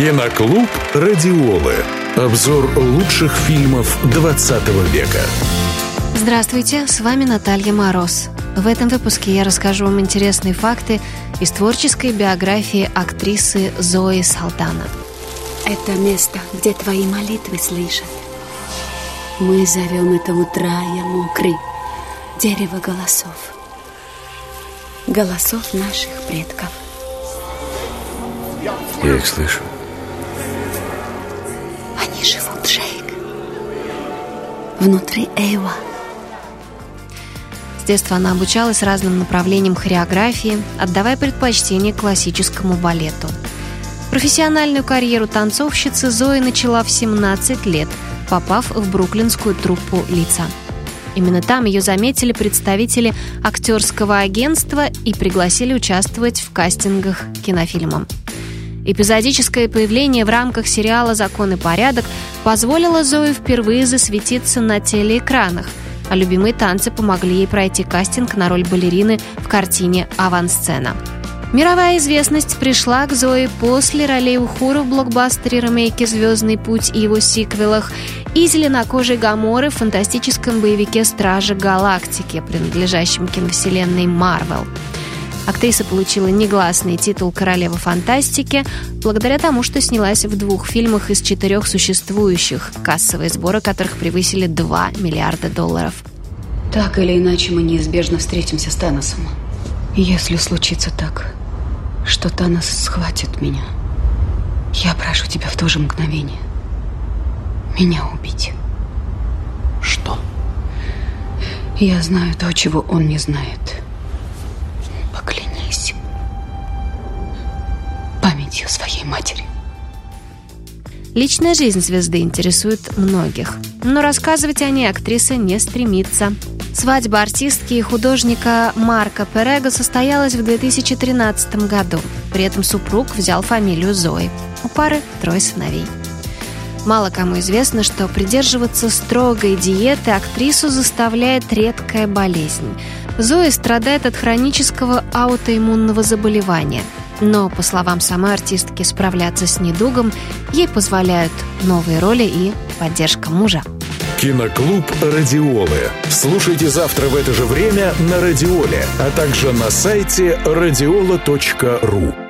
Киноклуб «Радиолы». Обзор лучших фильмов 20 века. Здравствуйте, с вами Наталья Мороз. В этом выпуске я расскажу вам интересные факты из творческой биографии актрисы Зои Салтана. Это место, где твои молитвы слышат. Мы зовем это утра я мокрый, дерево голосов. Голосов наших предков. Я их слышу. Они Джейк. Внутри Эйва. С детства она обучалась разным направлениям хореографии, отдавая предпочтение классическому балету. Профессиональную карьеру танцовщицы Зои начала в 17 лет, попав в бруклинскую труппу «Лица». Именно там ее заметили представители актерского агентства и пригласили участвовать в кастингах к кинофильмам. Эпизодическое появление в рамках сериала «Закон и порядок» позволило Зое впервые засветиться на телеэкранах, а любимые танцы помогли ей пройти кастинг на роль балерины в картине «Авансцена». Мировая известность пришла к Зое после ролей Ухура в блокбастере-ремейке «Звездный путь» и его сиквелах и зеленокожей Гаморы в фантастическом боевике «Стражи Галактики», принадлежащем киновселенной Марвел. Актриса получила негласный титул королевы фантастики благодаря тому, что снялась в двух фильмах из четырех существующих, кассовые сборы которых превысили 2 миллиарда долларов. Так или иначе мы неизбежно встретимся с Таносом. Если случится так, что Танос схватит меня, я прошу тебя в то же мгновение меня убить. Что? Я знаю то, чего он не знает. Памятью своей матери. Личная жизнь звезды интересует многих, но рассказывать о ней актриса не стремится. Свадьба артистки и художника Марка Перега состоялась в 2013 году. При этом супруг взял фамилию Зои. У пары трое сыновей. Мало кому известно, что придерживаться строгой диеты актрису заставляет редкая болезнь. Зоя страдает от хронического аутоиммунного заболевания. Но, по словам самой артистки, справляться с недугом ей позволяют новые роли и поддержка мужа. Киноклуб «Радиолы». Слушайте завтра в это же время на «Радиоле», а также на сайте радиола.ру.